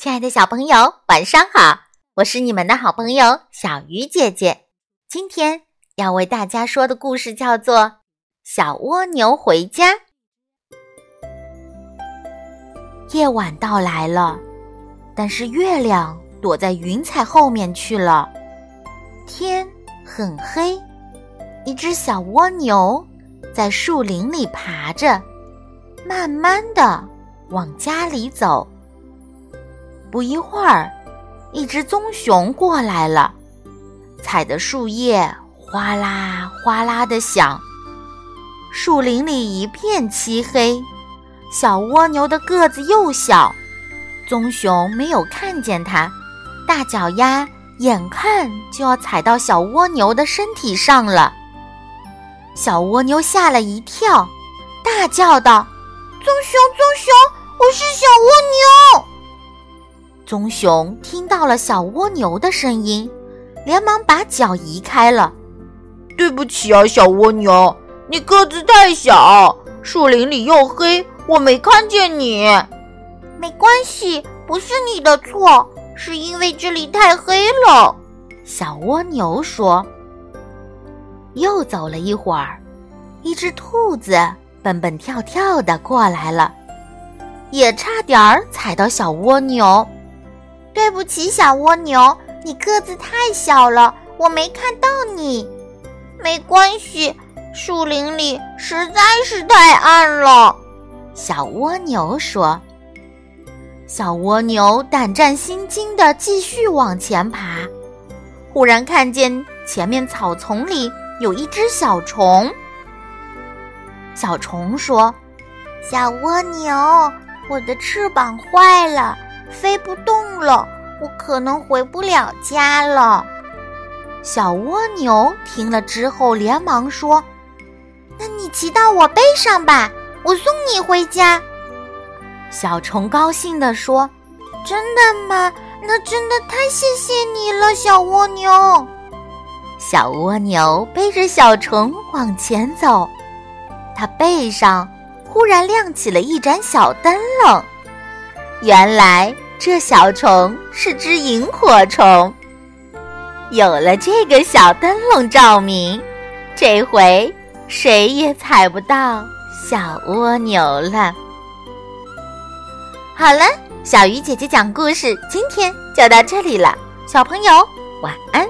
亲爱的小朋友，晚上好！我是你们的好朋友小鱼姐姐。今天要为大家说的故事叫做《小蜗牛回家》。夜晚到来了，但是月亮躲在云彩后面去了，天很黑。一只小蜗牛在树林里爬着，慢慢的往家里走。不一会儿，一只棕熊过来了，踩的树叶哗啦哗啦的响。树林里一片漆黑，小蜗牛的个子又小，棕熊没有看见它，大脚丫眼看就要踩到小蜗牛的身体上了。小蜗牛吓了一跳，大叫道：“棕熊，棕熊，我是小蜗牛！”棕熊听到了小蜗牛的声音，连忙把脚移开了。对不起啊，小蜗牛，你个子太小，树林里又黑，我没看见你。没关系，不是你的错，是因为这里太黑了。小蜗牛说。又走了一会儿，一只兔子蹦蹦跳跳的过来了，也差点儿踩到小蜗牛。对不起，小蜗牛，你个子太小了，我没看到你。没关系，树林里实在是太暗了。小蜗牛说。小蜗牛胆战心惊的继续往前爬，忽然看见前面草丛里有一只小虫。小虫说：“小蜗牛，我的翅膀坏了。”飞不动了，我可能回不了家了。小蜗牛听了之后，连忙说：“那你骑到我背上吧，我送你回家。”小虫高兴地说：“真的吗？那真的太谢谢你了，小蜗牛。”小蜗牛背着小虫往前走，它背上忽然亮起了一盏小灯笼。原来这小虫是只萤火虫。有了这个小灯笼照明，这回谁也踩不到小蜗牛了。好了，小鱼姐姐讲故事，今天就到这里了，小朋友晚安。